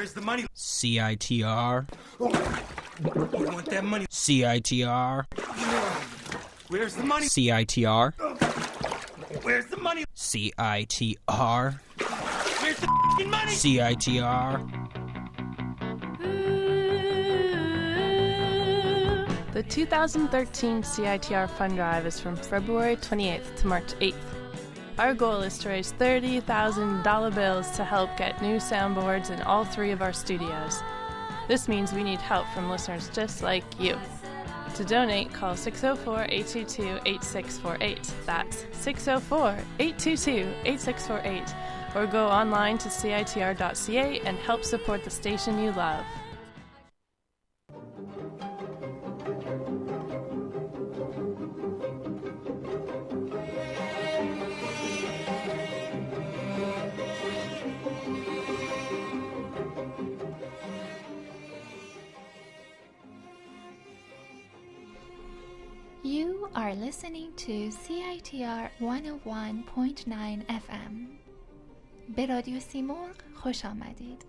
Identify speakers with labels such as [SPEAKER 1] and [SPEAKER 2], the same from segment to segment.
[SPEAKER 1] Where's the money?
[SPEAKER 2] CITR.
[SPEAKER 1] You want that money?
[SPEAKER 2] CITR.
[SPEAKER 1] Where's the money?
[SPEAKER 2] CITR.
[SPEAKER 1] Where's the money?
[SPEAKER 2] CITR.
[SPEAKER 1] Where's the fing money?
[SPEAKER 2] CITR.
[SPEAKER 3] The 2013 CITR Fund Drive is from February 28th to March 8th. Our goal is to raise $30,000 bills to help get new soundboards in all three of our studios. This means we need help from listeners just like you. To donate, call 604 822 8648. That's 604 822 8648. Or go online to CITR.ca and help support the station you love.
[SPEAKER 4] 101.9 FM. به رادیو سیمرغ خوش آمدید.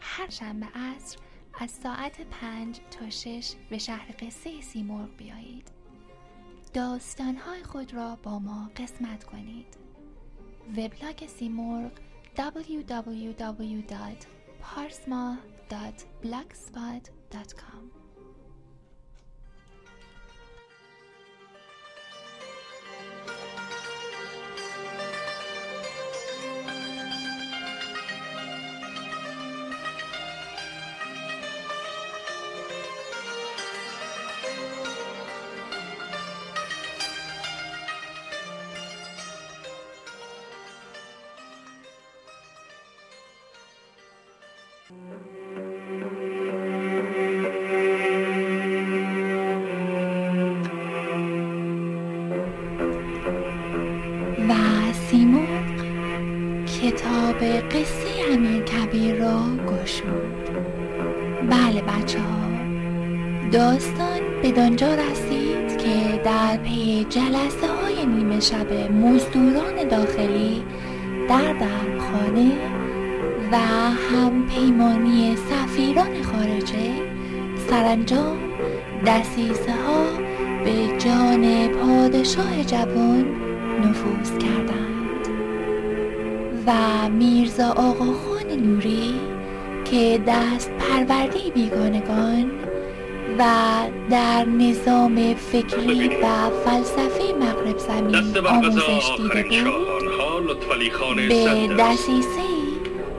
[SPEAKER 4] هر شنبه عصر از ساعت پنج تا شش به شهر قصه سیمرغ بیایید. داستانهای خود را با ما قسمت کنید. وبلاگ سیمرغ www.parsma.blogspot.com شب مزدوران داخلی در درخانه و هم پیمانی سفیران خارجه سرانجام دسیسه ها به جان پادشاه جوان نفوذ کردند و میرزا آقاخان نوری که دست پرورده بیگانگان و در نظام فکری و فلسفه مغرب زمین آموزش دیده
[SPEAKER 5] آخرین
[SPEAKER 4] بود به. دسیسه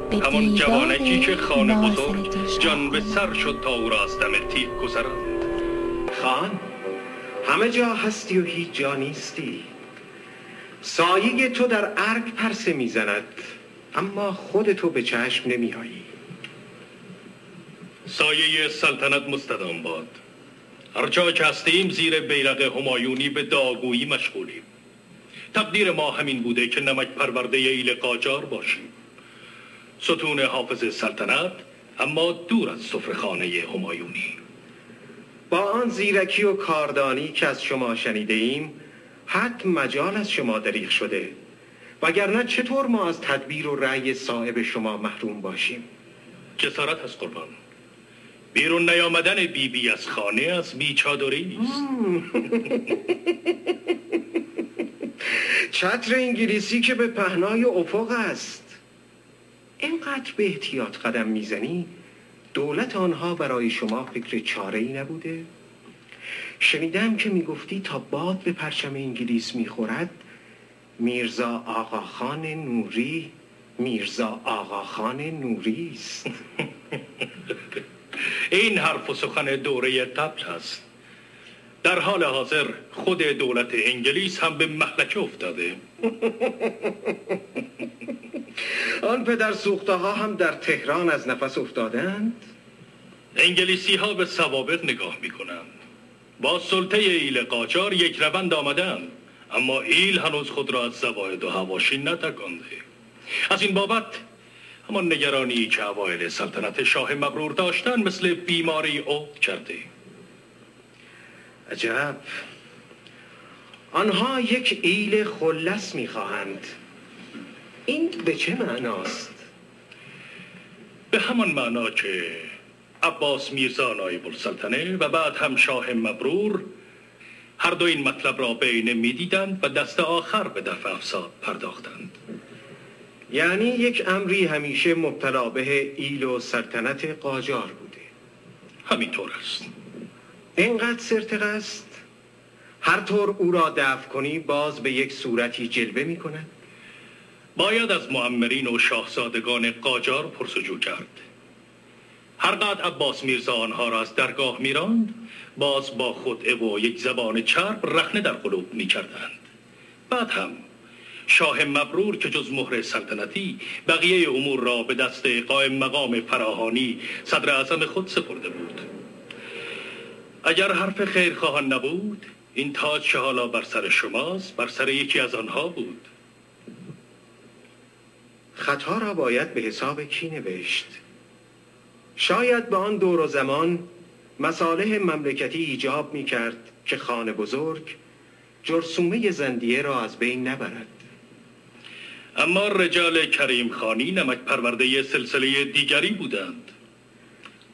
[SPEAKER 4] به دیدار
[SPEAKER 5] جوانکی که خانه
[SPEAKER 4] ناظر
[SPEAKER 5] بزرگ
[SPEAKER 4] دیشب
[SPEAKER 5] جان به سر شد تا او را از دم تیغ گذراند.
[SPEAKER 6] خان همه جا هستی و هیچ جا نیستی. سایه تو در ارگ پرسه می‌زند اما خود تو به چشم نمیایی
[SPEAKER 5] سایه سلطنت مستدام باد. هر جا که هستیم زیر بیرق همایونی به داگویی مشغولیم. تقدیر ما همین بوده که نمک پرورده ایل قاجار باشیم. ستون حافظ سلطنت اما دور از سفرهخانه همایونی.
[SPEAKER 6] با آن زیرکی و کاردانی که از شما شنیده ایم حد مجال از شما دریغ شده. وگرنه چطور ما از تدبیر و رأی صاحب شما محروم باشیم؟
[SPEAKER 5] جسارت از قربان. بیرون نیامدن بیبی بی از خانه از بیچادری است
[SPEAKER 6] چتر انگلیسی که به پهنای افق است. اینقدر به احتیاط قدم می‌زنی دولت آنها برای شما فکر چاره ای نبوده؟ شنیدم که می‌گفتی تا باد به پرچم انگلیس می‌خورد میرزا آقاخان نوری میرزا آقاخان نوری است.
[SPEAKER 5] این حرف و سخن دوره قبل است. در حال حاضر خود دولت انگلیس هم به محلکه افتاده.
[SPEAKER 6] آن پدر سوخته ها هم در تهران از نفس افتادند؟
[SPEAKER 5] انگلیسی ها به سوابق نگاه می کنند با سلطه ایل قاجار یک روند آمدن اما ایل هنوز خود را از زواید و هواشی نتکانده. از این بابت همان نگرانی که اوایل سلطنت شاه مغرور داشتن مثل بیماری عود کرده.
[SPEAKER 6] عجب. آنها یک ایل خلص می‌خواهند. این به چه معناست؟
[SPEAKER 5] به همان معنا که عباس میرزا نایب السلطنه و بعد هم شاه مبرور هر دو این مطلب را بینه می‌دیدند و دست آخر به دفع افساد پرداختند.
[SPEAKER 6] یعنی یک امری همیشه مبتلا به ایل و سلطنت قاجار بوده.
[SPEAKER 5] همینطور است.
[SPEAKER 6] اینقدر سرتق است؟ هر طور او را دفع کنی باز به یک صورتی جلوه می کند؟
[SPEAKER 5] باید از معمرین و شاهزادگان قاجار پرسجو کرد. هر قد عباس میرزا آنها را از درگاه میراند باز با خود و یک زبان چرب رخنه در قلوب می‌کردند. بعد هم شاه مبرور که جز مهر سلطنتی بقیه امور را به دست قائم مقام فراهانی صدر اعظم خود سپرده بود. اگر حرف خیر خواهان نبود این تاج که حالا بر سر شماست بر سر یکی از آنها بود.
[SPEAKER 6] خطا را باید به حساب کی نوشت؟ شاید به آن دور و زمان مصالح مملکتی ایجاب می کرد که خانه بزرگ جرسومه زندیه را از بین نبرد.
[SPEAKER 5] اما رجال کریم خانی نمک پرورده سلسله دیگری بودند.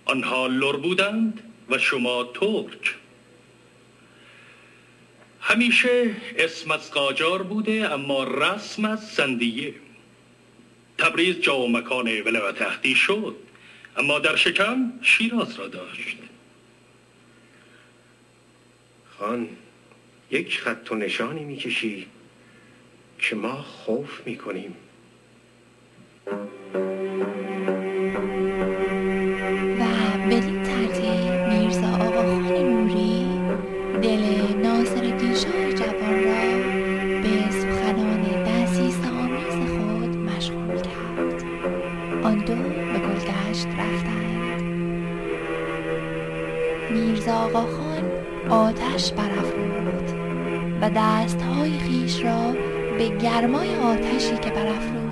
[SPEAKER 5] آنها لر بودند و شما ترک. همیشه اسم از قاجار بوده اما رسم از زندیه تبریز جا و مکان ولایت اهدی شد اما در شکم شیراز را داشت.
[SPEAKER 6] خان یک خط و نشانی می‌کشی؟ که ما خوف می‌کنیم.
[SPEAKER 4] و بدین ترتیب میرزا آقاخان نوری دل ناصر شاه جوان را به سخنان دسیس آمیز خود مشغول کرد. آن دو به گلدشت رفتند. میرزا آقاخان آتش برافروخت و دستهای خیش را به گرمای آتشی که برافروخته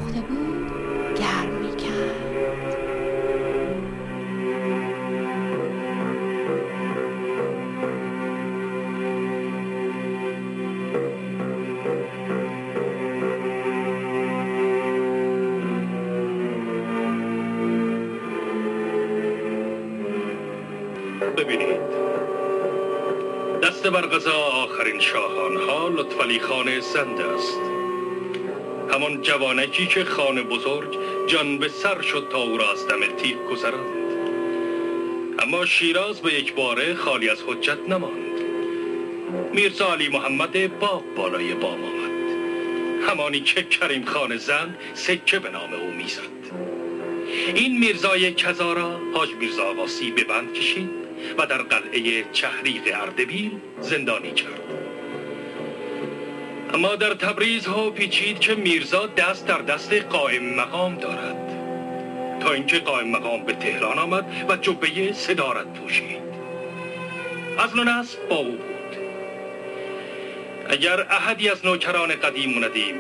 [SPEAKER 5] بر آخرین شاهان ها لطفعلی خان زند است. همان جوانکی که خان بزرگ جان به سر شد تا او را از دم تیغ گذراند. اما شیراز به یک باره خالی از حجت نماند. میرزا علی محمد باب بالای بام آمد. همانی که کریم خان زند سکه به نام او می‌زد. این میرزای کزارا حاج میرزا آواسی به بند کشید. و در قلعه چهریق اردبیل زندانی کرد. اما در تبریز ها پیچید که میرزا دست در دست قائم مقام دارد. تا اینکه قائم مقام به تهران آمد و جبه صدارت پوشید. از نصب با او بود. اگر احدی از نوکران قدیم و ندیم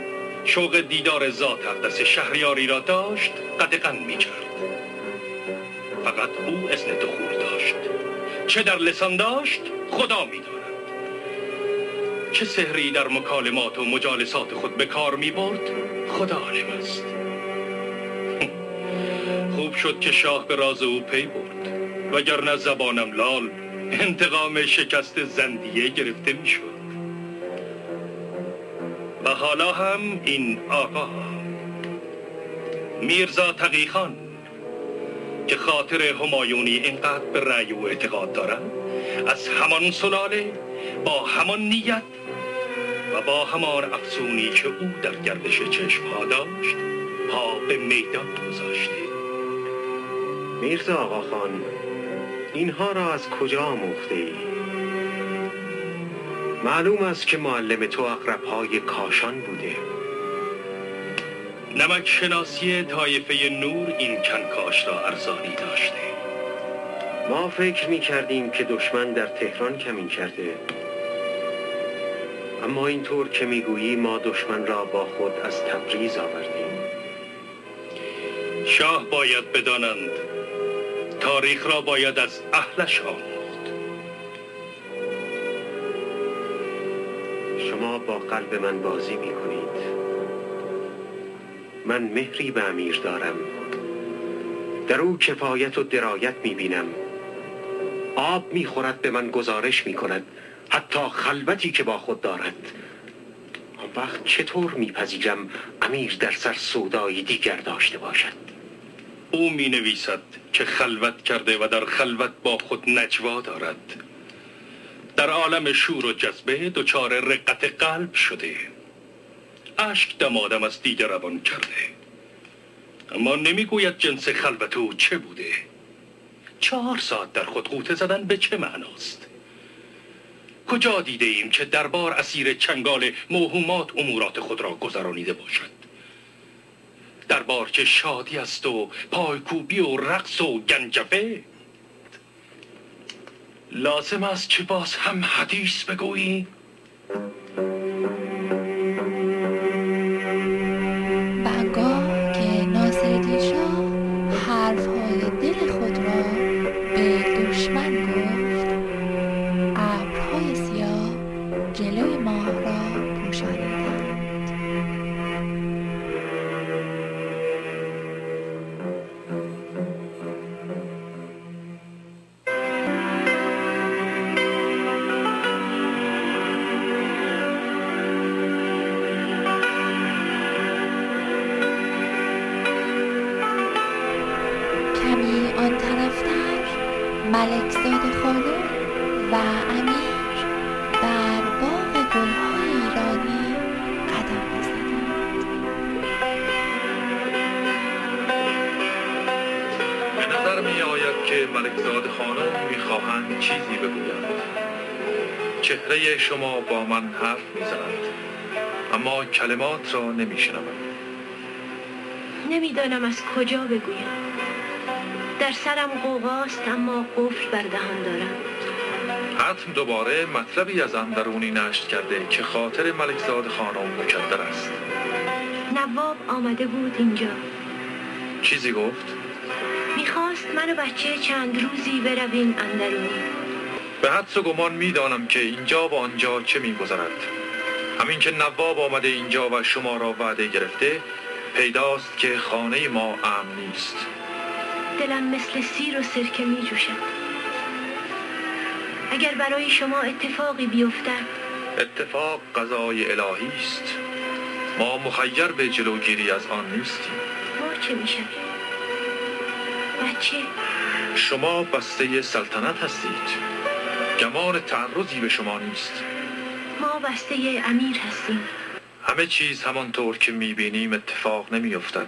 [SPEAKER 5] شوق دیدار ذات اقدس شهریاری را داشت قدقن می کرد فقط او اذن دخول داشت. چه در لسان داشت خدا می داند چه سحری در مکالمات و مجالسات خود به کار می برد خدا عالم است خوب شد که شاه به راز او پی برد وگرنه زبانم لال انتقام شکست زندیه گرفته می شد و حالا هم این آقا میرزا تقیخان که خاطر همایونی اینقدر به رأی و اعتقاد دارد از همان سلاله با همان نیت و با همان افسونی که او در گردش چشم ها داشت پا به میدان گذاشته
[SPEAKER 6] میرزا آقا خان اینها را از کجا آموخته ای؟ معلوم است که معلم تو اقرب های کاشان بوده
[SPEAKER 5] نمک شناسی طایفه نور این کنکاش را ارزانی داشته.
[SPEAKER 6] ما فکر می کردیم که دشمن در تهران کمین کرده. اما اینطور که می‌گویی ما دشمن را با خود از تبریز آوردیم.
[SPEAKER 5] شاه باید بدانند تاریخ را باید از اهلش آموخت.
[SPEAKER 6] شما با قلب من بازی می کنید من مهری به امیر دارم. در او کفایت و درایت می‌بینم. آب می‌خورد به من گزارش می‌کند. حتی خلوتی که با خود دارد. آن وقت چطور میپذیرم امیر در سر سودایی دیگر داشته باشد؟
[SPEAKER 7] او می نویسد که خلوت کرده و در خلوت با خود نجوا دارد. در عالم شور و جذبه دچار رقت قلب شده. اشک دمادم از دیگر روان کرده. اما نمی‌گوید جنس خلوت او چه بوده. چهار ساعت در خود قوطه زدن به چه معناست؟ کجا دیده ایم که دربار اسیر چنگال موهومات امورات خود را گذرانیده باشد؟ دربار که شادی است و پایکوبی و رقص و گنجفه؟ لازم است که باز هم حدیث بگویی چهره شما با من حرف می زند. اما کلمات را نمی
[SPEAKER 8] نمی‌دانم از کجا بگویم. در سرم قوقاست اما قفل بر دهان دارم.
[SPEAKER 7] حتم دوباره مطلبی از اندرونی نشت کرده که خاطر ملکزاد خانم مکدر است.
[SPEAKER 8] نواب آمده بود اینجا.
[SPEAKER 7] چیزی گفت؟
[SPEAKER 8] می‌خواست من و بچه چند روزی برویم اندرونی.
[SPEAKER 7] به حدس و گمان می‌دانم که اینجا و آنجا چه میگذرد. همین که نواب آمده اینجا و شما را وعده گرفته پیداست که خانه ما امن نیست.
[SPEAKER 8] دلم مثل سیر و سرکه می جوشد اگر برای شما اتفاقی بیفتد.
[SPEAKER 7] اتفاق قضای الهی است. ما مخیر به جلوگیری از آن نیستیم.
[SPEAKER 8] ما چه می شویم بچه.
[SPEAKER 7] شما بسته سلطنت هستید. گمان تعرضی به شما نیست.
[SPEAKER 8] ما بسته امیر هستیم.
[SPEAKER 7] همه چیز همانطور که می‌بینیم اتفاق نمیافتد.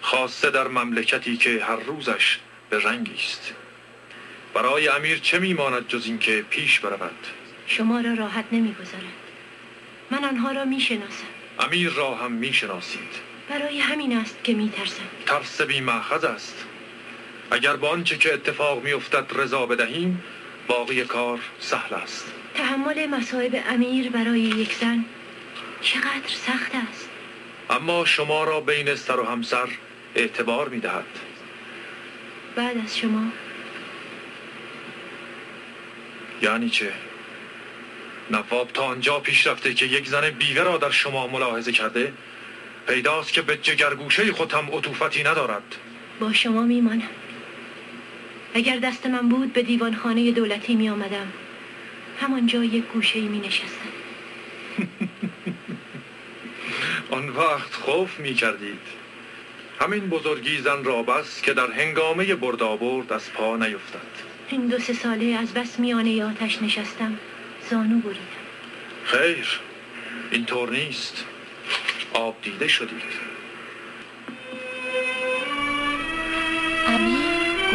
[SPEAKER 7] خاصه در مملکتی که هر روزش به رنگی است. برای امیر چه میماند جز اینکه پیش برود؟
[SPEAKER 8] شما را راحت نمی‌گذارد من آنها را می‌شناسم.
[SPEAKER 7] امیر را هم می‌شناسید.
[SPEAKER 8] برای همین است که میترسم.
[SPEAKER 7] ترس بی مأخذ است. اگر با آنچه که اتفاق میافتد رضا بدهیم باقی کار سهل است.
[SPEAKER 8] تحمل مصائب امیر برای یک زن چقدر سخت است.
[SPEAKER 7] اما شما را بین سر و همسر اعتبار می‌دهد
[SPEAKER 8] بعد از شما.
[SPEAKER 7] یعنی چه؟ نواب تا آنجا پیش رفته که یک زن بیوه را در شما ملاحظه کرده پیداست که به جگرگوشه خود هم عطوفتی ندارد.
[SPEAKER 8] با شما میمانم. اگر دست من بود به دیوانخانه دولتی می آمدم. همانجا یک گوشه می نشستم.
[SPEAKER 7] آن وقت خوف می کردید. همین بزرگی زن را بس که در هنگامه بردابرد از پا نیفتد.
[SPEAKER 8] این دو سه ساله از بس میانه آتش نشستم. زانو بریدم.
[SPEAKER 7] خیر. اینطور نیست. آب دیده شدید.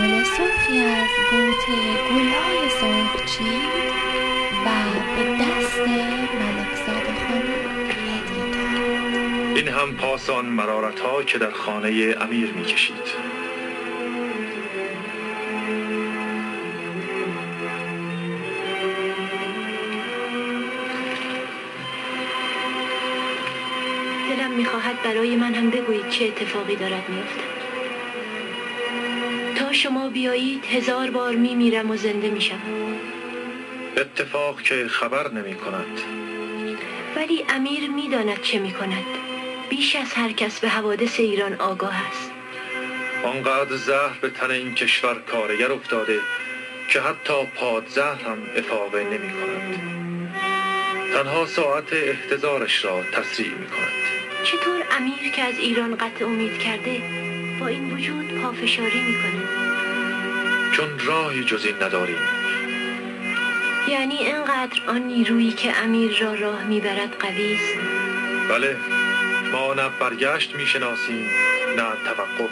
[SPEAKER 4] گل سرخی از بوته گلهای سرخ چید و به دست ملکزاد خانم هدیه کرد
[SPEAKER 7] این هم پاسان مرارت ها که در خانه امیر می کشید
[SPEAKER 8] دلم می‌خواهد برای من هم بگویید چه اتفاقی دارد میافتد. شما بیایید هزار بار میمیرم و زنده میشم.
[SPEAKER 7] اتفاق که خبر نمی کند.
[SPEAKER 8] ولی امیر می‌داند چه می‌کند. بیش از هر کس به حوادث ایران آگاه است.
[SPEAKER 7] آنقدر زهر به تن این کشور کارگر افتاده که حتی پادزهر هم افاقه نمی کند. تنها ساعت احتضارش را تسریع می کند.
[SPEAKER 8] چطور امیر که از ایران قطع امید کرده با این وجود پافشاری می‌کنه
[SPEAKER 7] چون راهی جز این نداریم.
[SPEAKER 8] یعنی اینقدر آن نیرویی که امیر را راه می‌برد قوی است؟
[SPEAKER 7] بله. ما نه برگشت می‌شناسیم نه توقف.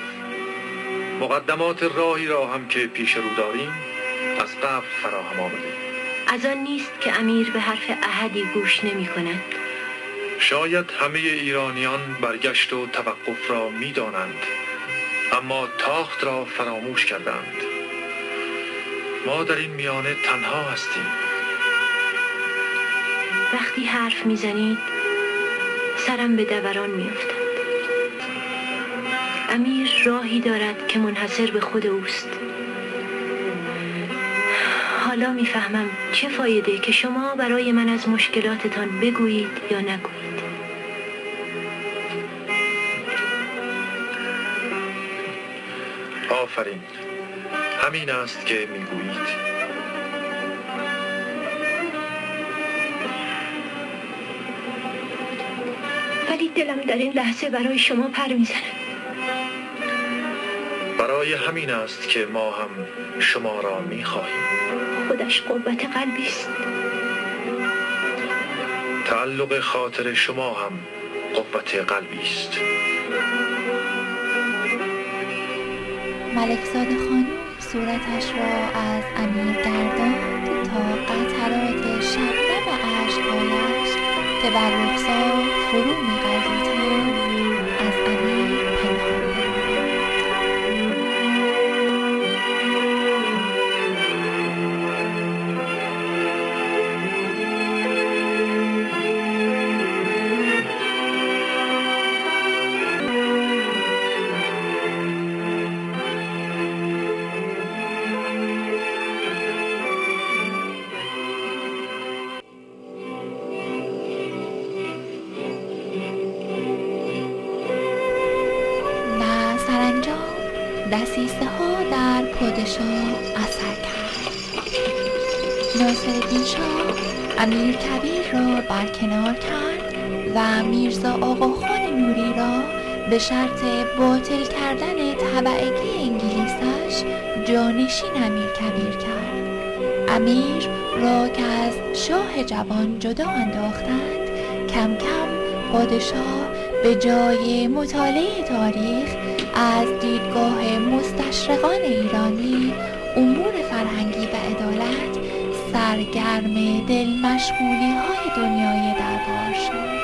[SPEAKER 7] مقدمات راهی را هم که پیش رو داریم از قبل فراهم آمده.
[SPEAKER 8] از آن نیست که امیر به حرف احدی گوش نمی کند
[SPEAKER 7] شاید همه ایرانیان برگشت و توقف را می‌دانند اما تاخت را فراموش کردند. ما در این میانه تنها هستیم.
[SPEAKER 8] وقتی حرف می‌زنید سرم به دوران میافتد. امیر راهی دارد که منحصر به خود اوست. حالا می‌فهمم چه فایده که شما برای من از مشکلاتتان بگویید یا نگویید.
[SPEAKER 7] آفرین. همین است که می‌گویید.
[SPEAKER 8] ولی دلم در این لحظه برای شما پر می‌زند.
[SPEAKER 7] برای همین است که ما هم شما را می‌خواهیم.
[SPEAKER 8] خودش قوت قلبی است.
[SPEAKER 7] تعلق خاطر شما هم قوت قلبی است.
[SPEAKER 4] ملکزاده خانم صورتش را از امیر گرداند تا قطرات شبنم اشکهایش که بر رخسار فرو میغلطیدند امیر کبیر را برکنار کرد و میرزا آقاخان نوری را به شرط باطل کردن طبعگی انگلیسش جانشین امیر کبیر کرد. امیر را که از شاه جوان جدا انداختند. کم کم پادشاه به جای مطالعه تاریخ از دیدگاه مستشرقان ایرانی امور عدالت سرگرم دل مشغولی های دنیای دربار شد.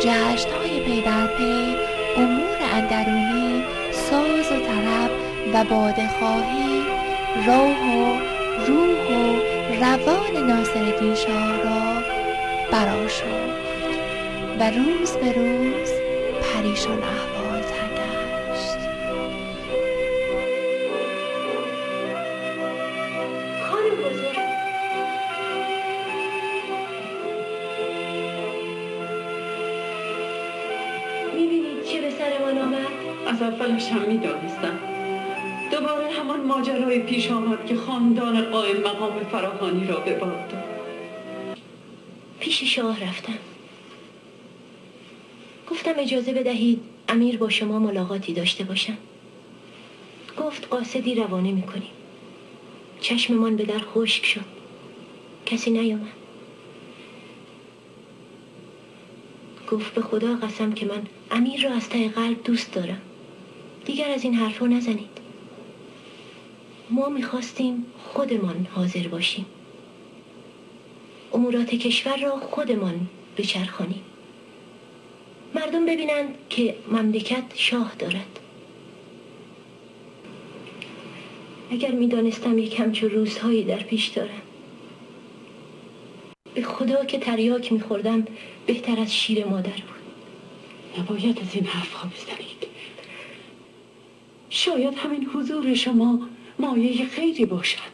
[SPEAKER 4] جشن های پی در پی امور اندرونی ساز و طرب و بادخواهی روح و روح و روان ناصرالدین شاه را شد و روز به روز پریشان احوال
[SPEAKER 9] که خاندان قائم مقام فراهانی را به باد داد.
[SPEAKER 8] پیش شاه رفتم. گفتم اجازه بدهید امیر با شما ملاقاتی داشته باشم. گفت قاصدی روانه می‌کنیم. چشممان به در خشک شد. کسی نیامد. گفت به خدا قسم که من امیر را از ته قلب دوست دارم. دیگر از این حرفا نزنید. ما می‌خواستیم خودمان حاضر باشیم. امورات کشور را خودمان بچرخانیم. مردم ببینند که مملکت شاه دارد. اگر می‌دانستم یک همچون روزهایی در پیش دارم. به خدا که تریاک میخوردم بهتر از شیر مادر بود.
[SPEAKER 9] نباید از این حرفها بزنید. شاید همین حضور شما مایه خیری باشد.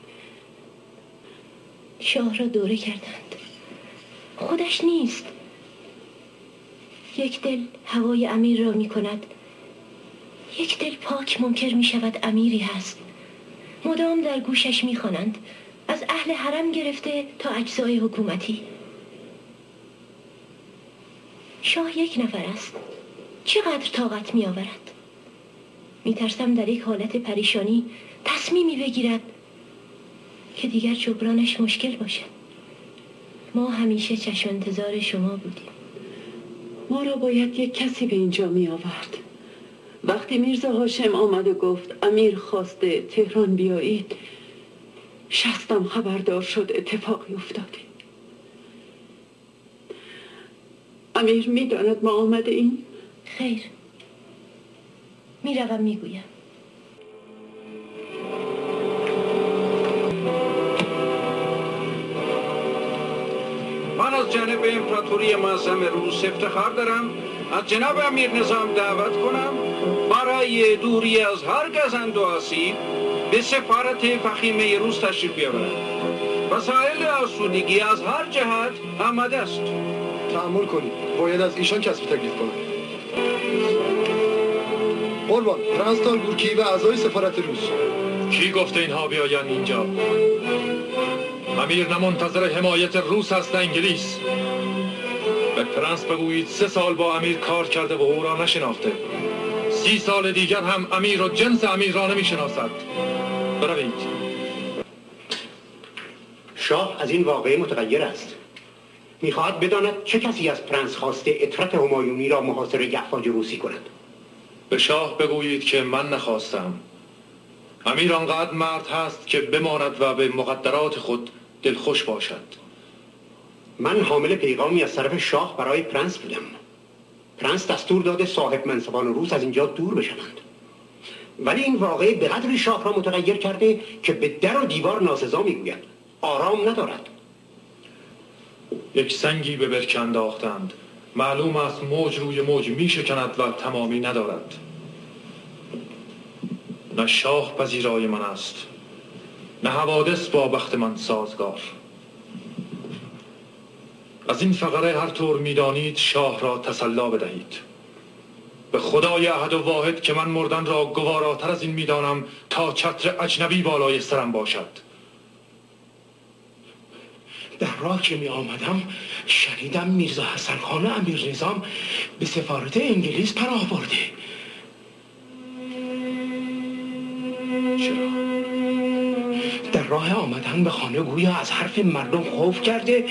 [SPEAKER 8] شاه را دوره کردند. خودش نیست. یک دل هوای امیر را می کند. یک دل پاک منکر می شود امیری هست. مدام در گوشش می خوانند. از اهل حرم گرفته تا اجزای حکومتی. شاه یک نفر است. چقدر طاقت می آورد؟ می ترسم در یک حالت پریشانی تصمیمی بگیرد که دیگر جبرانش مشکل باشد. ما همیشه چشم انتظار شما بودیم.
[SPEAKER 9] ما را باید یک کسی به اینجا می آورد. وقتی میرزا هاشم آمد و گفت امیر خواسته تهران بیایید. شستم خبردار شد اتفاقی افتاده امیر می‌داند ما آمده این؟
[SPEAKER 8] خیر. می‌روم می‌گویم.
[SPEAKER 10] از جانب امپراتوری معظم روس افتخار دارم. از جناب امیر نظام دعوت کنم. برای دوری از هر گزند و آسیب به سفارت فخیمه روس تشریف بیاورد وسایل آسودگی از هر جهت آماده است.
[SPEAKER 11] تحمل کنید. باید از ایشان کسب تکلیف کنم. قربان پرنس دالگورکی و اعضای سفارت روس.
[SPEAKER 7] کی گفته اینها بیاین اینجا؟ امیر نه منتظر حمایت روس است نه انگلیس. به پرنس بگویید سه سال با امیر کار کرده و او را نشناخته. سی سال دیگر هم امیر و جنس امیر را نمی شناسد بروید.
[SPEAKER 12] شاه از این واقعه متغیر است. می‌خواهد بداند چه کسی از پرنس خواسته عمارت همایونی را محاصره‌ی قزاق روسی کند.
[SPEAKER 7] به شاه بگویید که من نخواستم. امیر آنقدر مرد هست که بماند و به مقدرات خود دلخوش باشد.
[SPEAKER 12] من حامل پیغامی از طرف شاه برای پرنس بودم. پرنس دستور داده صاحب منصبان روس از اینجا دور بشوند. ولی این واقعه به قدر شاه را متغیر کرده که به در و دیوار ناسزا می‌گوید. آرام ندارد.
[SPEAKER 7] یک سنگی به برکه انداختند. معلوم است موج روی موج می شکند و تمامی ندارد. نه شاه پذیرای من است. نه حوادث با بخت من سازگار. از این فقره هر طور می‌دانید شاه را تسلا بدهید. به خدای احد و واحد که من مردن را گواراتر از این می‌دانم تا چتر اجنبی بالای سرم باشد.
[SPEAKER 12] در راه که می آمدم شنیدم میرزا حسن خان امیر نظام به سفارت انگلیس پناه برده.
[SPEAKER 7] چرا؟
[SPEAKER 12] راه آمدن به خانه گویا از حرف مردم خوف کرده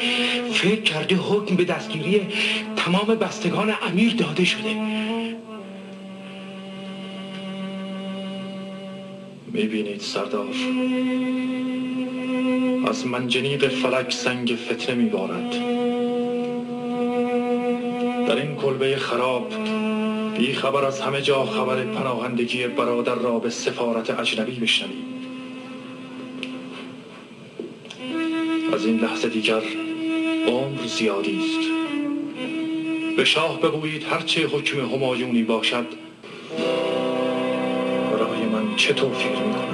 [SPEAKER 12] فکر کرده حکم به دستگیری تمام بستگان امیر داده شده.
[SPEAKER 7] می‌بینید سردار از منجنیق فلک سنگ فتنه میبارد. در این کلبه خراب بی خبر از همه جا خبر پناهندگی برادر را به سفارت اجنبی بشنوید. این لحظه دیگر عمر زیادی است. به شاه بگویید هرچه حکم همایونی باشد برای من چه توفیق می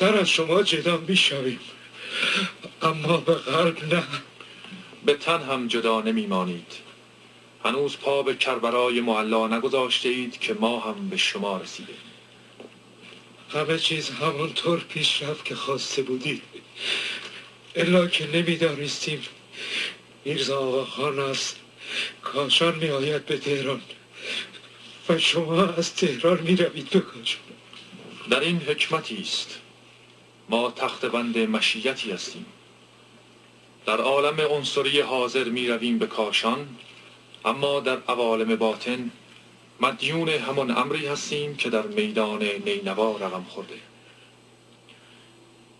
[SPEAKER 11] بهتر از شما جدا می شویم اما به قلب نه.
[SPEAKER 7] به تن هم جدا نمیمانید. هنوز پا به کربرای معلا نگذاشته اید که ما هم به شما رسیده.
[SPEAKER 11] همه چیز همونطور پیش رفت که خواسته بودی الا که نمی‌دانستیم. میرزا آقا خان از کاشان می آید به تهران. و شما از تهران می روید به کاشان
[SPEAKER 7] در این حکمتی است. ما تخت بند مشیتی هستیم. در عالم عنصری حاضر می رویم به کاشان اما در عوالم باطن مدیون همان امری هستیم که در میدان نینوا رقم خورده.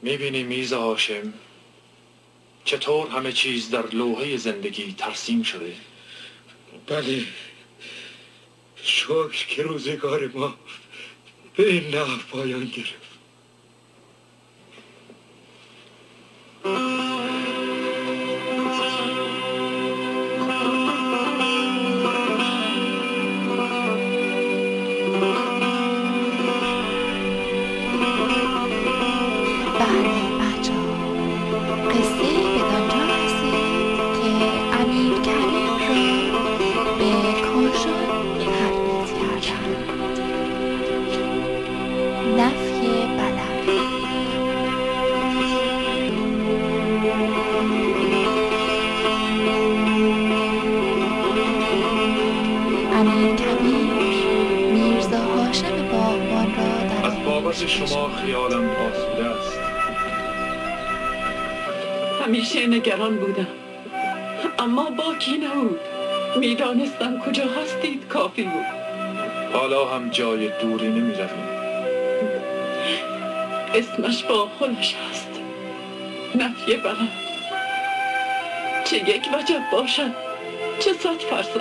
[SPEAKER 7] می بینی میز هاشم
[SPEAKER 13] چطور همه چیز در لوحه زندگی ترسیم شده؟
[SPEAKER 11] بله. شکر که روزگار ما به این نحو پایان گرفت.
[SPEAKER 4] بله
[SPEAKER 13] شما خیالم آسوده است.
[SPEAKER 9] همیشه نگران بودم. اما باکی نبود. می‌دانستم کجا هستید کافی بود.
[SPEAKER 13] حالا هم جای دوری نمی رویم
[SPEAKER 9] اسمش با خودش هست. نفی بلد. چه یک وجب باشد چه صد فرسخ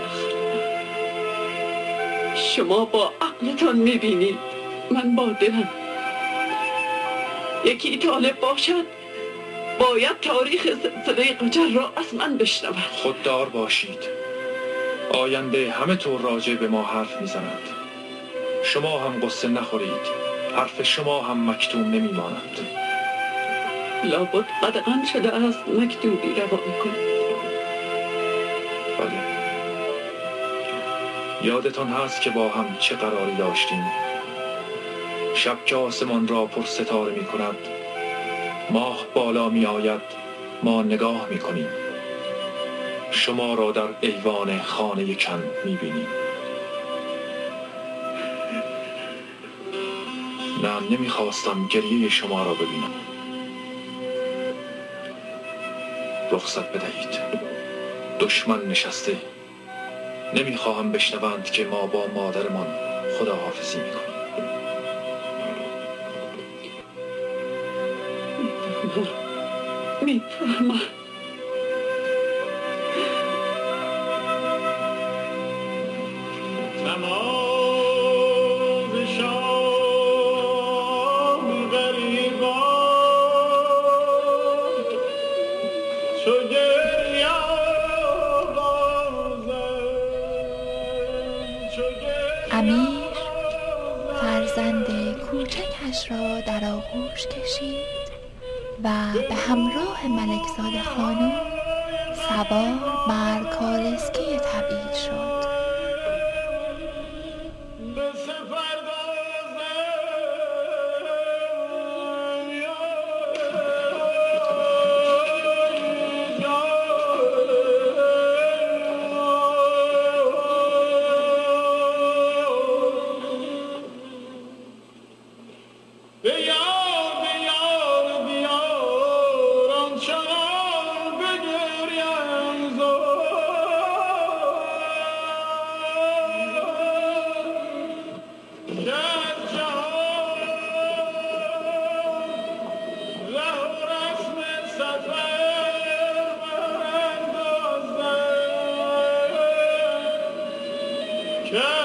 [SPEAKER 9] شما با عقلتان می‌بینید. من با دلم یکی طالب باشد باید تاریخ سلسله قجر را از من بشنود.
[SPEAKER 13] خوددار باشید. آینده همه طور راجع به ما حرف می‌زند. شما هم قصه نخورید. حرف شما هم مکتوم نمیماند.
[SPEAKER 9] لابد قدغن شده است مکتوبی روان کنید
[SPEAKER 13] بله. یادتان هست که با هم چه قراری داشتیم؟ شب که آسمان را پر ستاره می کند. ماه بالا می آید ما نگاه می کنیم. شما را در ایوان خانه کن می بینیم. نه نمی خواستم گریه شما را ببینم. رخصت بدهید. دشمن نشسته. نمی‌خواهم بشنوند که ما با مادرمان خداحافظی می‌کنیم
[SPEAKER 9] می‌فهمم
[SPEAKER 13] نماز که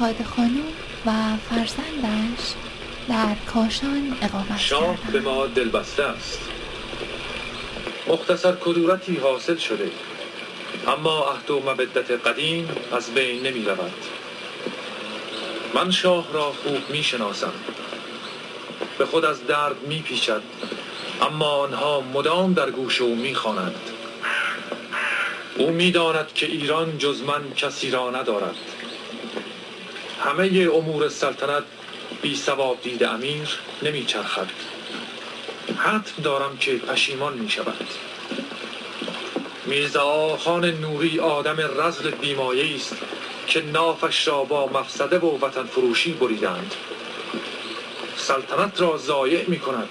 [SPEAKER 4] ملک خاد خانم و فرزندش در کاشان اقامت
[SPEAKER 7] شاه به ما دلبسته است. مختصر کدورتی حاصل شده. اما عهد و مودت قدیم از بین نمی رود. من شاه را خوب می شناسم. به خود از درد می پیچد. اما آنها مدام در گوش او می خوانند. او می داند که ایران جز من کسی را ندارد. همه امور سلطنت بی سواب دید امیر نمی چرخد حتم دارم که پشیمان می شود میرزا خان نوری آدم رزل بیمایه است که نافش را با مفسده و وطن فروشی بریدند. سلطنت را ضایع می کند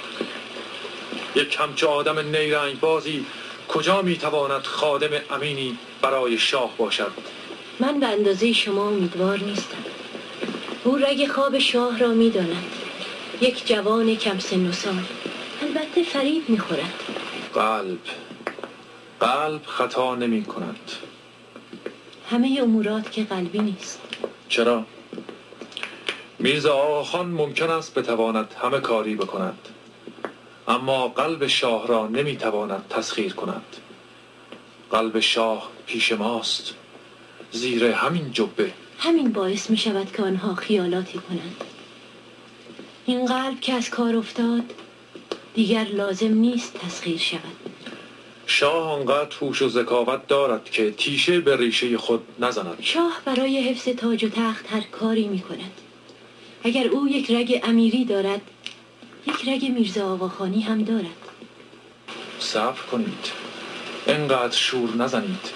[SPEAKER 7] یک همچه آدم نیرنگ بازی کجا می تواند خادم امینی برای شاه باشد؟
[SPEAKER 8] من به اندازه شما امیدوار نیستم. او رگ خواب شاه را می‌داند. یک جوان کم سن و سال. البته فریب می‌خورد.
[SPEAKER 7] قلب. قلب خطا نمی کند
[SPEAKER 8] همه امورات که قلبی نیست.
[SPEAKER 7] چرا؟ میرزا آقا خان ممکن است بتواند همه کاری بکند. اما قلب شاه را نمی‌تواند تسخیر کند. قلب شاه پیش ماست. زیر همین جبه.
[SPEAKER 8] همین باعث می شود که آنها خیالاتی کنند. این قلب که از کار افتاد دیگر لازم نیست تسخیر شود.
[SPEAKER 7] شاه آنقدر هوش و ذکاوت دارد که تیشه به ریشه خود نزند.
[SPEAKER 8] شاه برای حفظ تاج و تخت هر کاری می کند. اگر او یک رگ امیری دارد یک رگ میرزا آقاخانی هم دارد.
[SPEAKER 7] صبر کنید. انقدر شور نزنید.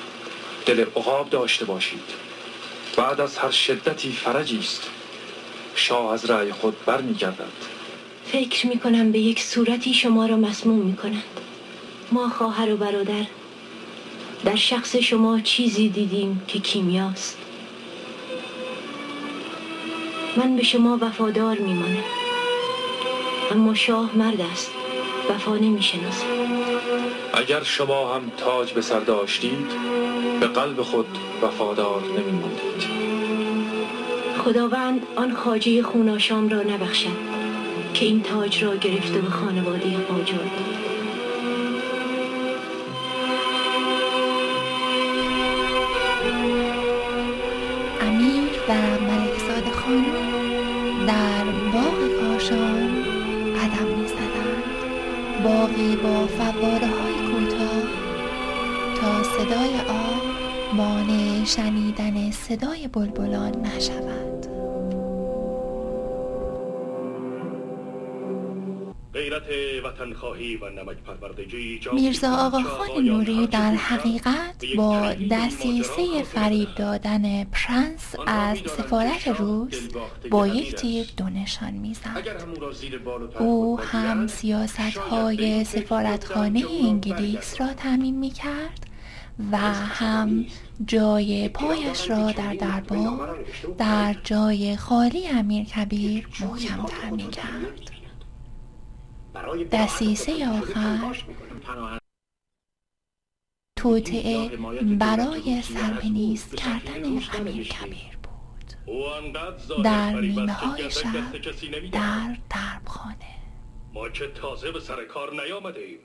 [SPEAKER 7] دل عقاب داشته باشید. بعد از هر شدتی فرجی است. شاه از رأی خود برمیگردد.
[SPEAKER 8] فکر می کنم به یک صورتی شما را مسموم می کند ما خواهر و برادر در شخص شما چیزی دیدیم که کیمیاست. من به شما وفادار میمانم. اما شاه مرد است وفا نمی
[SPEAKER 7] اگر شما هم تاج به سر داشتید به قلب خود وفادار نمی ماندید
[SPEAKER 8] خداوند آن خاجه خوناشام را نبخشد که این تاج را گرفته به خانواده قاجار
[SPEAKER 4] صدای بلبلان نشود میرزا آقا خان نوری در حقیقت با دسیسه فریب دادن پرنس از سفارت روس با یک تیر دو نشان می‌زد. او هم سیاست های سفارتخانه انگلیس را تمیم می کرد و هم جای پایش را در دربار در جای خالی امیر کبیر محکم می کرد دسیسه آخر توطعه برای سرپنیست کردن امیر کبیر بود. در نیمه های شب در دربخانه.
[SPEAKER 5] ما که تازه به سر کار نیامده ایم.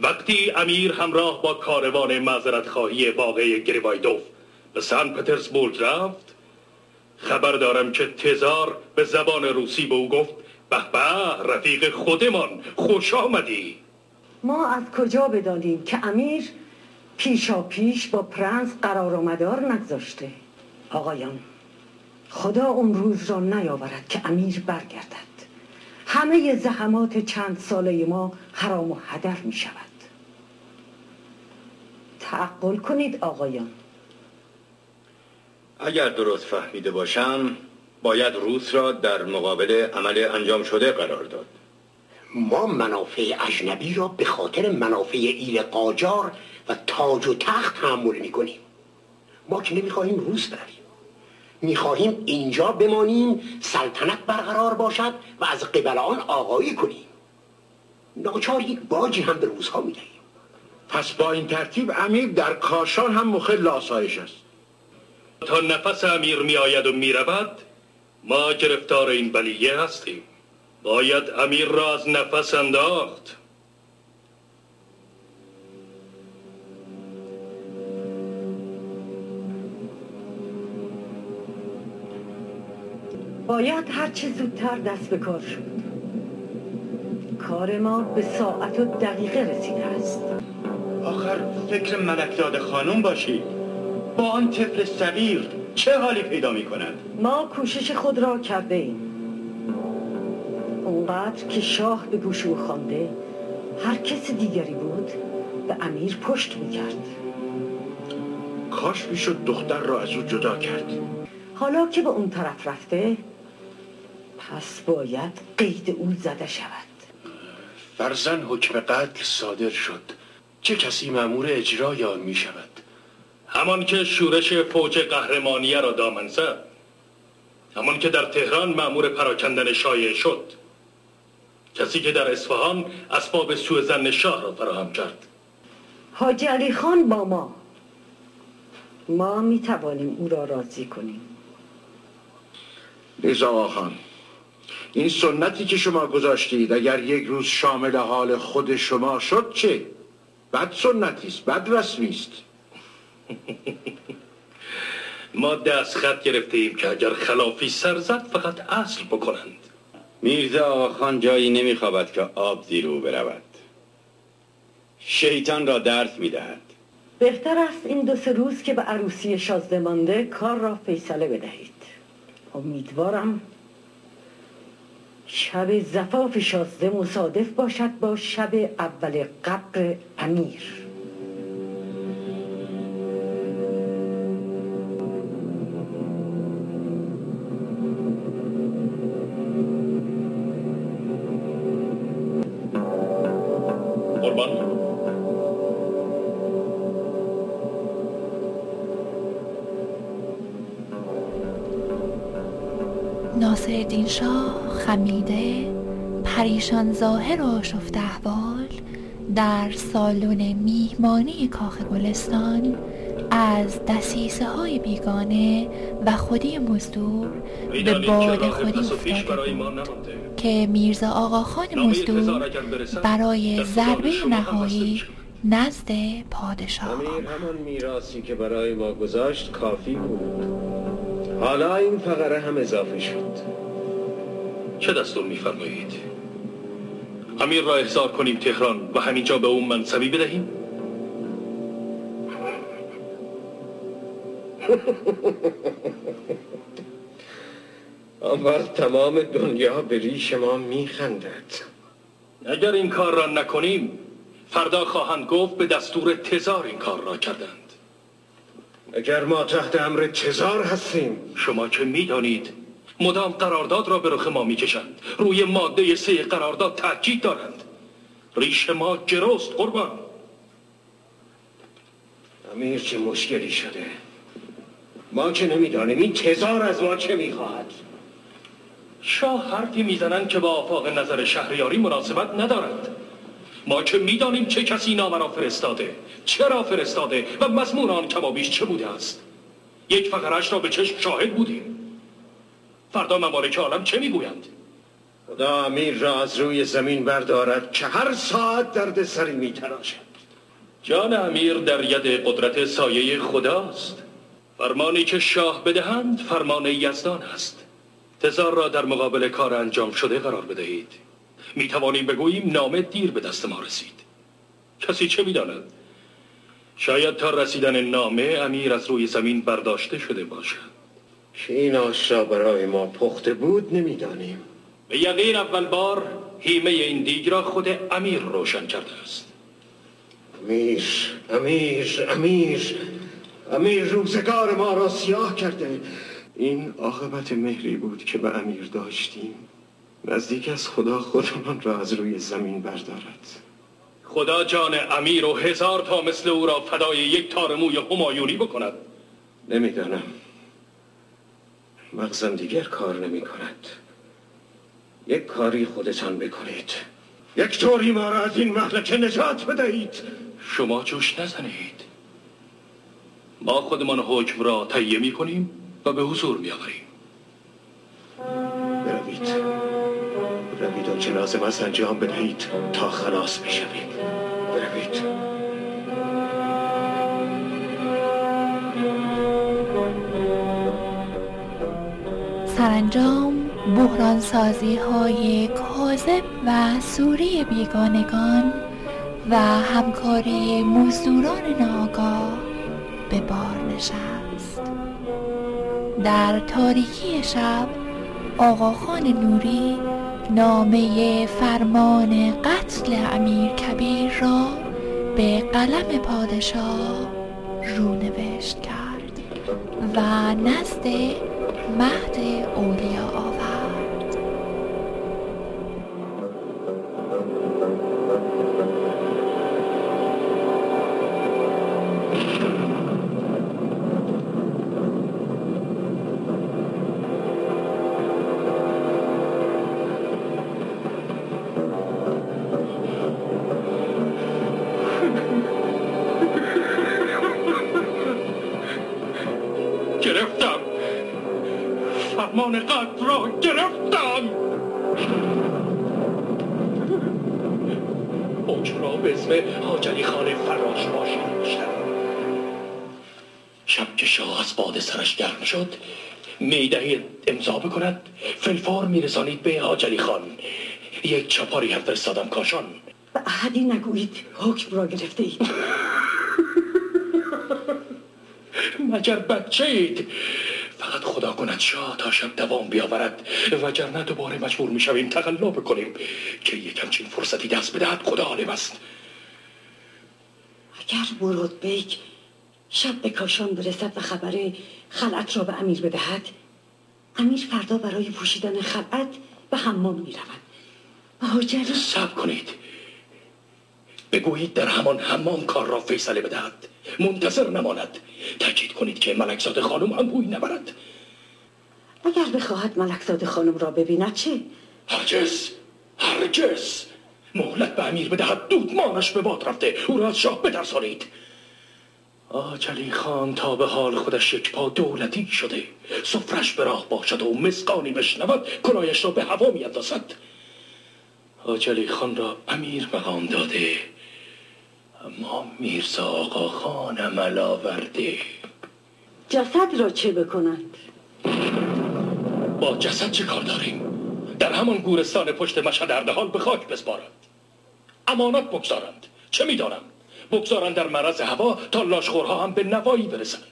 [SPEAKER 5] وقتی امیر همراه با کاروان معذرت خواهی واقع گریوایدوف به سن پترزبورگ رفت خبر دارم که تزار به زبان روسی به او گفت به به رفیق خودمان خوش آمدی.
[SPEAKER 9] ما از کجا بدانیم که امیر پیشا پیش با پرنس قرار و مدار نگذاشته؟ آقایان خدا اون روز را نیاورد که امیر برگردد. همه زحمات چند ساله ما حرام و هدر می شود. تعقل کنید آقایان.
[SPEAKER 14] اگر درست فهمیده باشم باید روس را در مقابل عمل انجام شده قرار داد.
[SPEAKER 12] ما منافع اجنبی را به خاطر منافع ایل قاجار و تاج و تخت تحمل می‌کنیم ما که نمی‌خواهیم روس برویم. می‌خواهیم اینجا بمانیم سلطنت برقرار باشد و از قبل آن آقایی کنیم. ناچار یک باجی هم به روزها می‌دهیم.
[SPEAKER 10] پس با این ترتیب امیر در کاشان هم مخل آسایش است.
[SPEAKER 5] تا نفس امیر می آید و می رود ما گرفتار این بلیه هستیم. باید امیر را از نفس انداخت.
[SPEAKER 15] باید هر چه زودتر دست به کار شد. کار ما به ساعت و دقیقه رسیده است.
[SPEAKER 1] آخر فکر ملکزاد خانم باشی با آن طفل صغیر چه حالی پیدا می کند؟
[SPEAKER 15] ما کوشش خود را کرده ایم. اونقدر که شاه به گوش او خوانده هر کس دیگری بود به امیر پشت می‌کرد
[SPEAKER 16] کاش می‌شد دختر را از او جدا کرد.
[SPEAKER 15] حالا که به اون طرف رفته پس باید قید او زده شود.
[SPEAKER 16] فرزن حکم قتل صادر شد. چه کسی مأمور اجرای آن می شود؟
[SPEAKER 5] همان که شورش فوج قهرمانیه را دامن زد. همان که در تهران مأمور پراکندن شایع شد. کسی که در اصفهان اسباب سوء زن شاه را فراهم کرد.
[SPEAKER 15] حاج علی خان با ما. ما می توانیم او را راضی کنیم.
[SPEAKER 16] رضا آقا خان این سنتی که شما گذاشتید اگر یک روز شامل حال خود شما شد چه؟ بد سنتی است بد رسمی است.
[SPEAKER 5] ما دست خط گرفته ایم که اگر خلافی سر زد فقط اصل بکنند.
[SPEAKER 1] میرزا آقاخان جایی نمیخوابد که آب زیر او برود. شیطان را درس می‌دهد.
[SPEAKER 15] بهتر است این دو سه روز که به عروسی شازده مانده کار را فیصله بدهید. امیدوارم شب زفاف شازده مصادف باشد با شب اول قبر امیر.
[SPEAKER 5] قربان.
[SPEAKER 4] ناصرالدین شاه خمیده پریشان ظاهر و آشفته احوال در سالن میهمانی کاخ گلستان از دسیسه های بیگانه و خودی مزدور به باد خودی افتاده بود که میرزا آقاخان مزدور برای ضربه نهایی نزد پادشاه.
[SPEAKER 6] امیر همان میراثی که برای ما گذاشت کافی بود. حالا این فقره هم اضافه شد.
[SPEAKER 5] چه دستور میفرمایید؟ امیر را احضار کنیم تهران و همینجا به اون منصبی بدهیم؟
[SPEAKER 6] وقت تمام دنیا به ریش ما میخندد.
[SPEAKER 5] اگر این کار را نکنیم فردا خواهند گفت به دستور تزار این کار را کردند.
[SPEAKER 6] اگر ما تحت امر تزار هستیم.
[SPEAKER 5] شما که می‌دانید؟ مدام قرارداد را به رخ ما می‌کشند. روی ماده سه قرارداد تاکید دارند. ریش ما گرست قربان.
[SPEAKER 6] امیر چه مشکلی شده؟ ما که نمی‌دانیم. این تزار از ما چه می‌خواهد؟
[SPEAKER 5] شاه حرفی می‌زنند که با آفاق نظر شهریاری مناسبت ندارند. ما که می‌دانیم چه کسی نامه را فرستاده چرا فرستاده و مضمون آن کمابیش چه بوده است. یک فقرش را به چشم شاهد بودیم. فردا ممالک عالم چه می‌گویند؟
[SPEAKER 6] خدا امیر را از روی زمین بردارد که هر ساعت درد سری میتراشد
[SPEAKER 5] جان امیر در ید قدرت سایه خداست. فرمانی که شاه بدهند فرمان یزدان است. تزار را در مقابل کار انجام شده قرار بدهید. می توانیم بگوییم نامه دیر به دست ما رسید. کسی چه می‌داند؟ شاید تا رسیدن نامه امیر از روی زمین برداشته شده باشد.
[SPEAKER 6] که این آش را برای ما پخته بود نمی‌دانیم.
[SPEAKER 5] به یقین اول بار هیمه این دیگ را خود امیر روشن کرده است.
[SPEAKER 6] امیر امیر امیر امیر روزگار ما را سیاه کرده. این عاقبت مهری بود که به امیر داشتیم. نزدیک از خدا خودمان را از روی زمین بردارد.
[SPEAKER 5] خدا جان امیر و هزار تا مثل او را فدای یک تار موی همایونی بکند.
[SPEAKER 6] نمی‌دانم. مغزم دیگر کار نمی کند. یک کاری خودتان بکنید یک طوری ما را از این محلکه نجات بدهید.
[SPEAKER 5] شما جوش نزنید. ما خودمان حکم را تهیه می کنیم و به حضور می آوریم
[SPEAKER 6] بروید بروید آنچه لازم است انجام بدهید تا خلاص بشوید. بروید.
[SPEAKER 4] سرانجام بحران سازی های کاذب و سوری بیگانگان و همکاری مزدوران ناآگاه به بار نشست. در تاریکی شب آقاخان نوری نامه فرمان قتل امیر کبیر را به قلم پادشاه رونوشت کرد و نزد مهد اولیا آورد
[SPEAKER 5] بکند. فی‌الفور می‌رسانید به حاج علی خان. یک چاپاری هم فرستادم کاشان.
[SPEAKER 15] به احدی نگویید حکم را گرفته اید.
[SPEAKER 5] مگر بچه اید. فقط خدا کند شاه تا شب دوام بیاورد. وگرنه دوباره مجبور می‌شویم تقلا بکنیم. که یک همچین فرصتی دست بدهد خدا عالم است.
[SPEAKER 15] اگر مراد بیگ شب به کاشان برسد و خبر خلعت را به امیر بدهد امیر فردا برای پوشیدن خلعت به حمام می و حاجلی
[SPEAKER 5] صبر کنید. بگویید در همان حمام کار را فیصله بدهد. منتظر نماند. تاکید کنید که ملکزاده خانم هم بوی نبرد.
[SPEAKER 15] اگر بخواهد ملکزاده خانم را ببیند چه؟
[SPEAKER 5] هرگز. هرگز. مهلت به امیر بدهد. دودمانش به باد رفته. او را از شاه بترسانید آجلی خان تا به حال خودش یک پا دولتی شده. سفرش به راه باشد و مسقانی بشنود کلایش را به هوا میاندازد. آجلی خان را امیر مقام داده. اما میرزا آقا خان عمل آورده
[SPEAKER 15] جسد را چه بکنند
[SPEAKER 5] با جسد چه کار داریم؟ در همان گورستان پشت مشهد اردهان به خاک بسپارند. امانت بگذارند. چه می‌دانم؟ بگذارند در مرز هوا تا لاشخورها هم به نوایی برسند.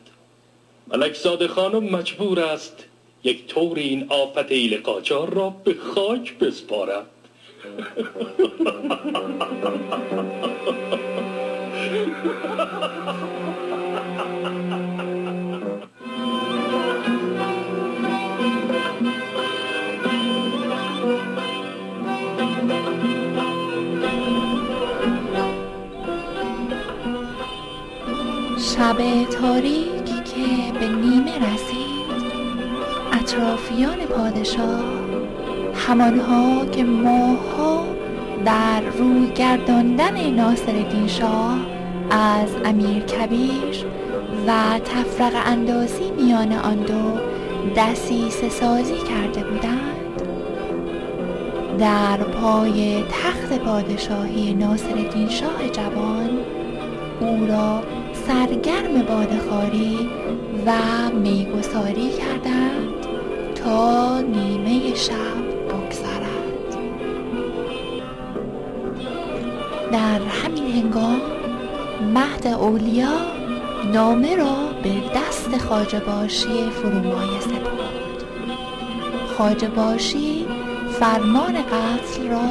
[SPEAKER 5] ملکزاده خانم مجبور است یک طور این آفت ایل قاجار را به خاک بسپارد.
[SPEAKER 4] شب تاریک که به نیمه رسید. اطرافیان پادشاه همانها که ماها در روی گرداندن ناصر شاه از امیر کبیر و تفرق اندازی میان آن دو دسیسه سازی کرده بودند در پای تخت پادشاهی ناصر شاه جوان او را سرگرم بادخاری و میگساری کردند تا نیمه شب بگذرد. در همین هنگام مهد اولیا نامه را به دست خاجباشی فرومایه سپرد. خاجباشی فرمان قتل را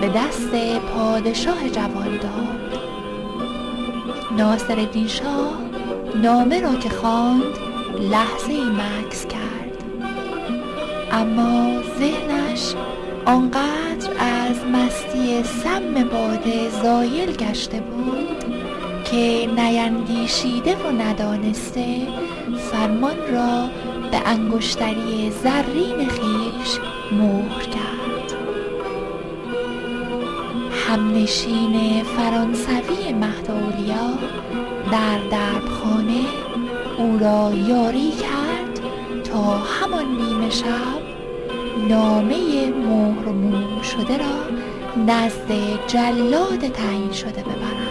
[SPEAKER 4] به دست پادشاه جوان داد. ناصر شاه نامه را که خواند لحظه ای مکس کرد. اما ذهنش آنقدر از مستی سم باده زایل گشته بود که نیندیشیده و ندانسته فرمان را به انگشتری زرین خیش مهر همنشین فرانسوی مهد اولیا در دربخانه را یاری کرد تا همان نیمه شب نامه مهر و موم شده را نزد جلاد تعیین شده ببرند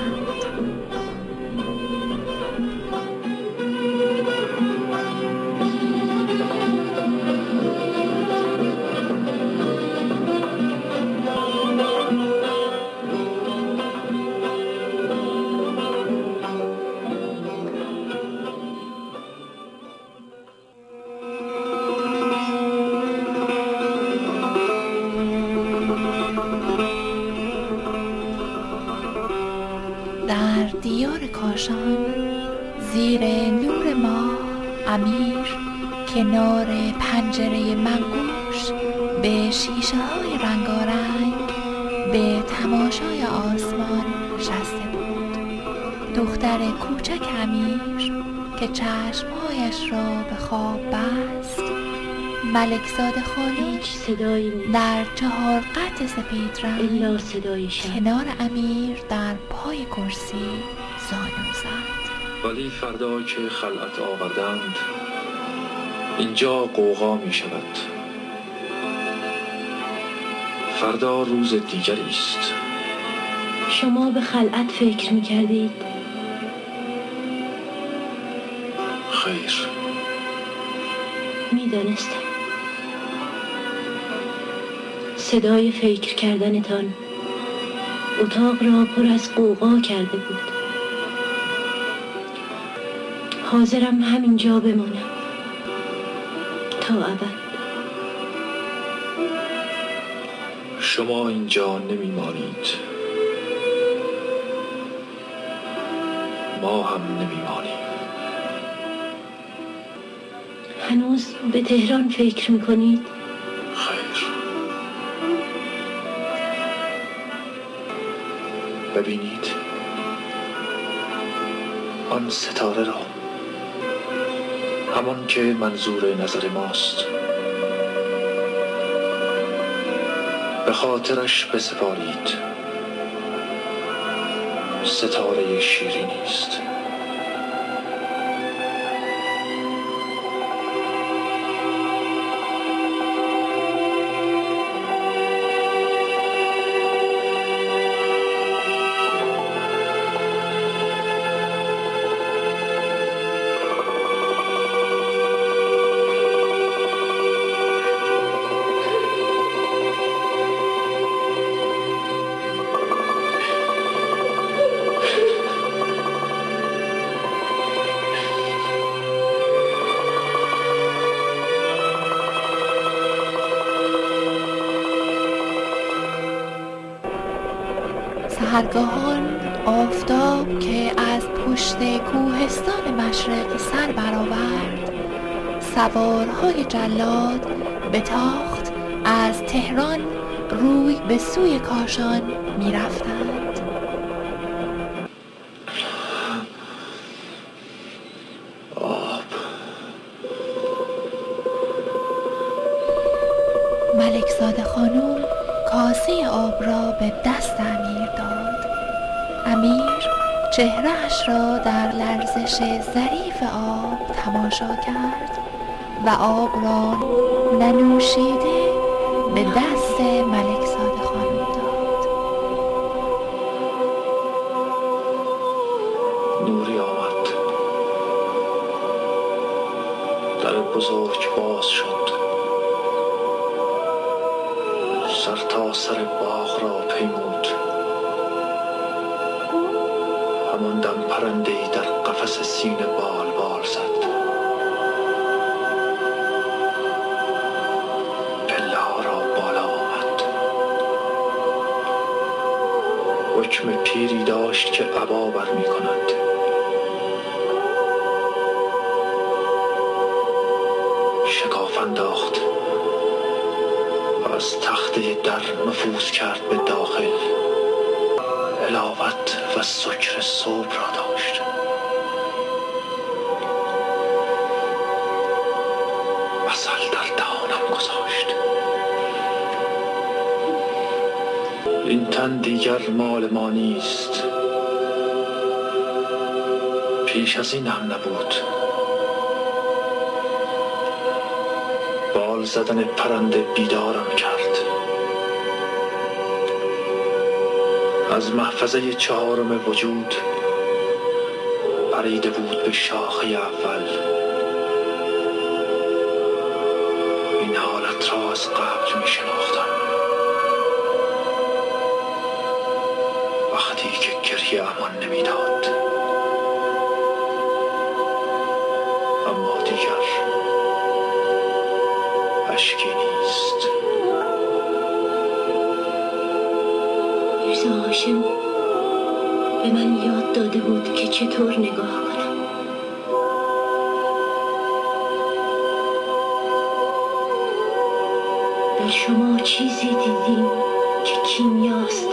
[SPEAKER 4] کاشان زیر نور ماه امیر کنار پنجره منقوش به شیشه های رنگارنگ به تماشای آسمان نشسته بود. دختر کوچک امیر که چشمهایش را به خواب بست ملکزاد خانم
[SPEAKER 8] صدایی
[SPEAKER 4] در چهار قط سپید رنگ. کنار امیر در پای کرسی زانو زد
[SPEAKER 7] ولی فردا که خلعت آوردند اینجا قوقا می شود. فردا روز دیگری است.
[SPEAKER 8] شما به خلعت فکر می‌کردید
[SPEAKER 7] خیر.
[SPEAKER 8] می‌دانستم صدای فکر کردنتان اتاق را پر از قوقا کرده بود. حاضرم همینجا بمانم تا ابد.
[SPEAKER 7] شما اینجا نمی مانید ما هم نمی مانیم
[SPEAKER 8] هنوز به تهران فکر می‌کنید؟
[SPEAKER 7] خیر. ببینید. آن ستاره را همان که منظور نظر ماست. به خاطرش بسپارید. ستاره شیرینی است.
[SPEAKER 4] سهرگاهان آفتاب که از پشت کوهستان مشرق سر برآورد. سوارهای جلاد به تاخت از تهران روی به سوی کاشان می را در لرزش ظریف آب تماشا کرد و آب را ننوشیده به دست
[SPEAKER 7] کند شکاف انداخت و از تخته در نفوذ کرد به داخل. حلاوت و سکر صبح را داشت. اصل در دهانم گذاشت. این تن دیگر مال ما نیست. پیش از این هم نبود. بال زدن پرنده بیدارم کرد. از محفظه چهارم وجود پریده بود به شاخه اول. این حالت را از قبل می شناختم. وقتی که گریه امان نمی‌داد.
[SPEAKER 8] به من یاد داده بود که چطور نگاه کنم. در شما چیزی دیدیم که کیمیاست.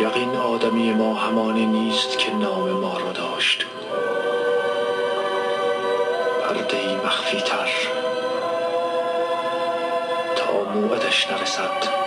[SPEAKER 7] یقین آدمی ما همانی نیست که نام ما را داشت. پرده مخفی تر. تا موعدش نرسد.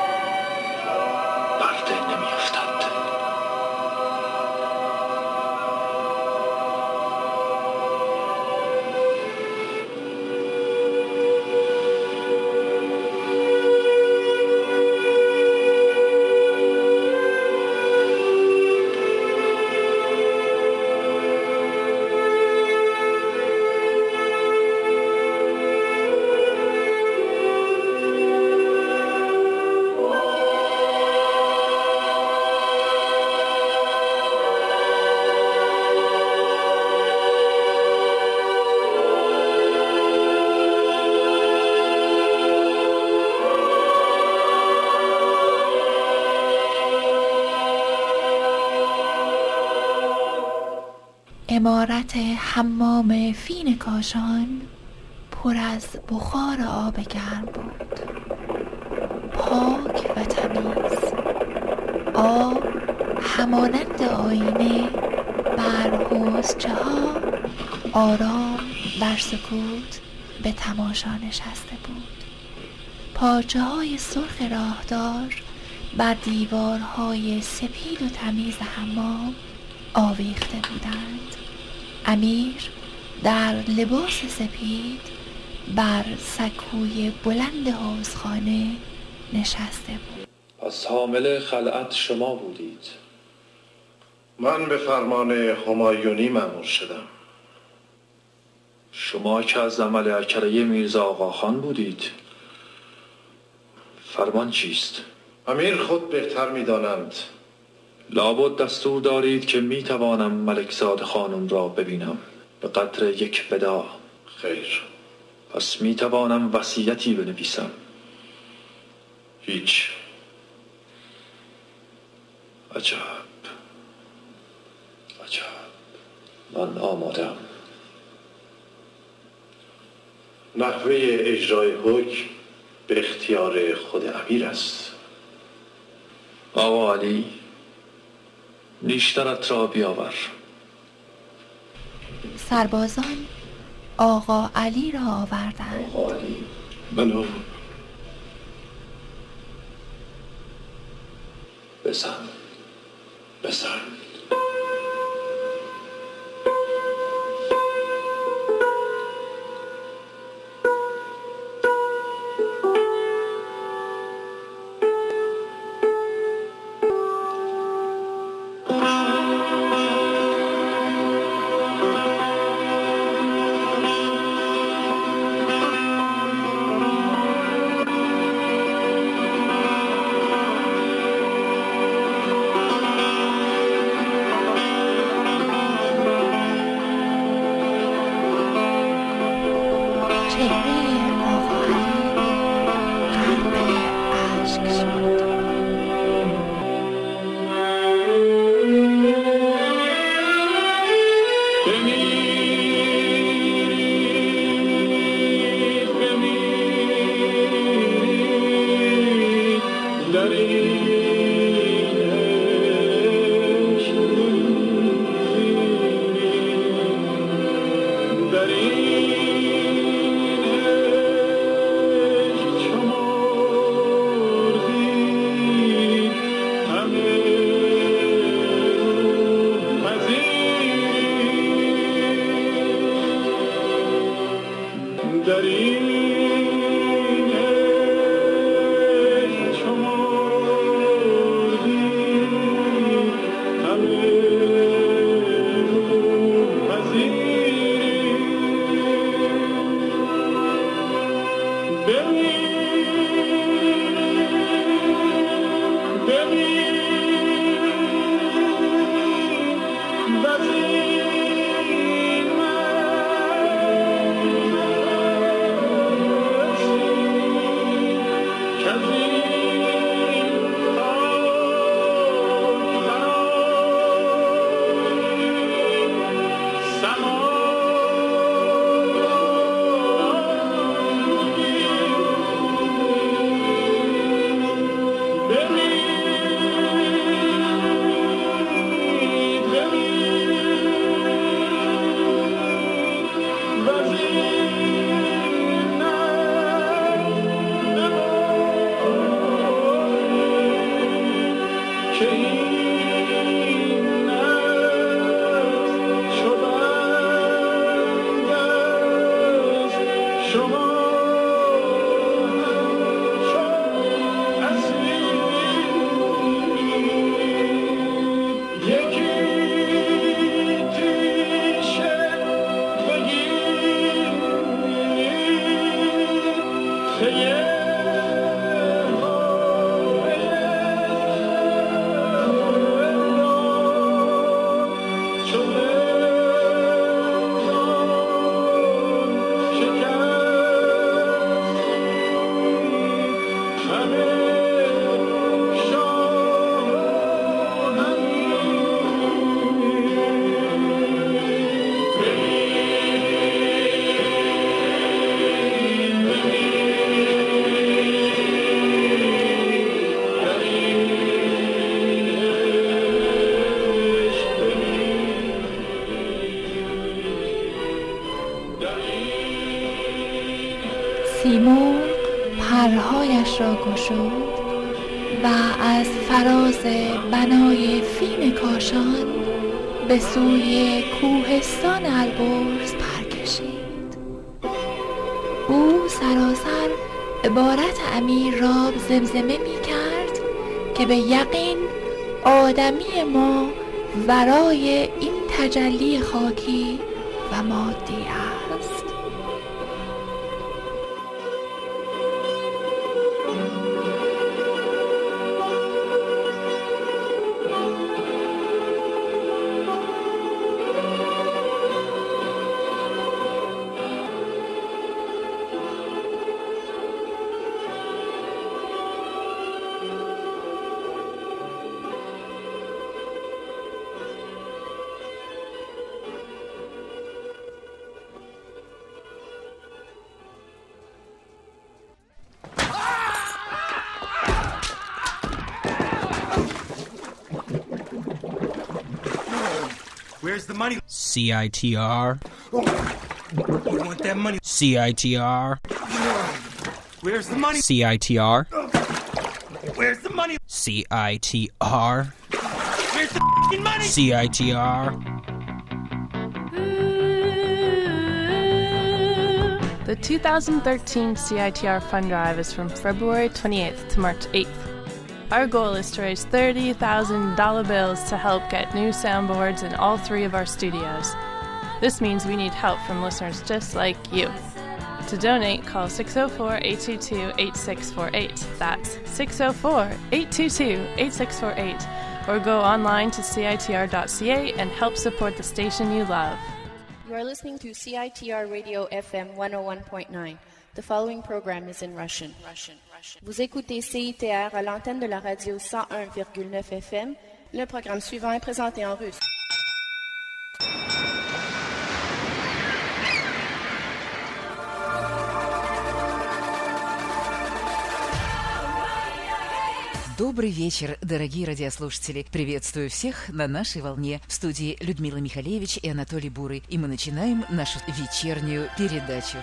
[SPEAKER 4] امارت حمام فین کاشان پر از بخار آب گرم بود. پاک و تمیز. آب همانند آینه بر حوزچه ها آرام در سکوت به تماشا نشسته بود. پارچه های سرخ راهدار بر دیوارهای سپید و تمیز حمام آویخته بودند. امیر در لباس سپید بر سکوی بلند حوزخانه نشسته بود.
[SPEAKER 7] پس حامل خلعت شما بودید.
[SPEAKER 16] من به فرمان همایونی مأمور شدم.
[SPEAKER 7] شما که از عمل اکره میرزا آقاخان بودید فرمان چیست؟
[SPEAKER 16] امیر خود بهتر می‌دانند.
[SPEAKER 7] لابد دستور دارید که می توانم ملکزاد خانم را ببینم. به قدر یک بدا.
[SPEAKER 16] خیر.
[SPEAKER 7] پس می توانم وصیتی بنویسم.
[SPEAKER 16] هیچ.
[SPEAKER 7] عجب. عجب. من آمادم.
[SPEAKER 16] نحوه اجرای حکم به اختیار خود امیر است.
[SPEAKER 7] آقا علی نیشترت را بیاور.
[SPEAKER 4] سربازان آقا علی را آوردند.
[SPEAKER 7] آقا علی.
[SPEAKER 16] منو
[SPEAKER 7] بزن. بزن.
[SPEAKER 4] درهایش را گشود و از فراز بنای فین کاشان به سوی کوهستان البرز پر کشید او سراسر عبارت امیر را زمزمه می کرد که به یقین آدمی ما ورای این تجلی خاکی و مادی است.
[SPEAKER 1] The money?
[SPEAKER 2] CITR.
[SPEAKER 1] You want that money?
[SPEAKER 2] CITR.
[SPEAKER 1] Where's the money?
[SPEAKER 2] CITR.
[SPEAKER 1] Where's the money?
[SPEAKER 2] CITR.
[SPEAKER 1] Where's the f***ing money?
[SPEAKER 2] CITR.
[SPEAKER 3] The 2013 CITR Fund Drive is from February 28th to March 8th. Our goal is to raise $30,000 bills to help get new soundboards in all three of our studios. This means we need help from listeners just like you. To donate, call 604 822 8648. That's 604 822 8648. Or go online to CITR.ca and help support the station you love.
[SPEAKER 17] You are listening to CITR Radio FM 101.9. The following program is in Russian. Russian. Russian. Vous écoutez CITR à l'antenne de la radio 101,9 FM. Le programme suivant est présenté en russe.
[SPEAKER 18] Добрый вечер, дорогие радиослушатели. Приветствую всех на нашей волне. В студии Людмила Михалевич и Анатолий Бурый. И мы начинаем нашу вечернюю передачу.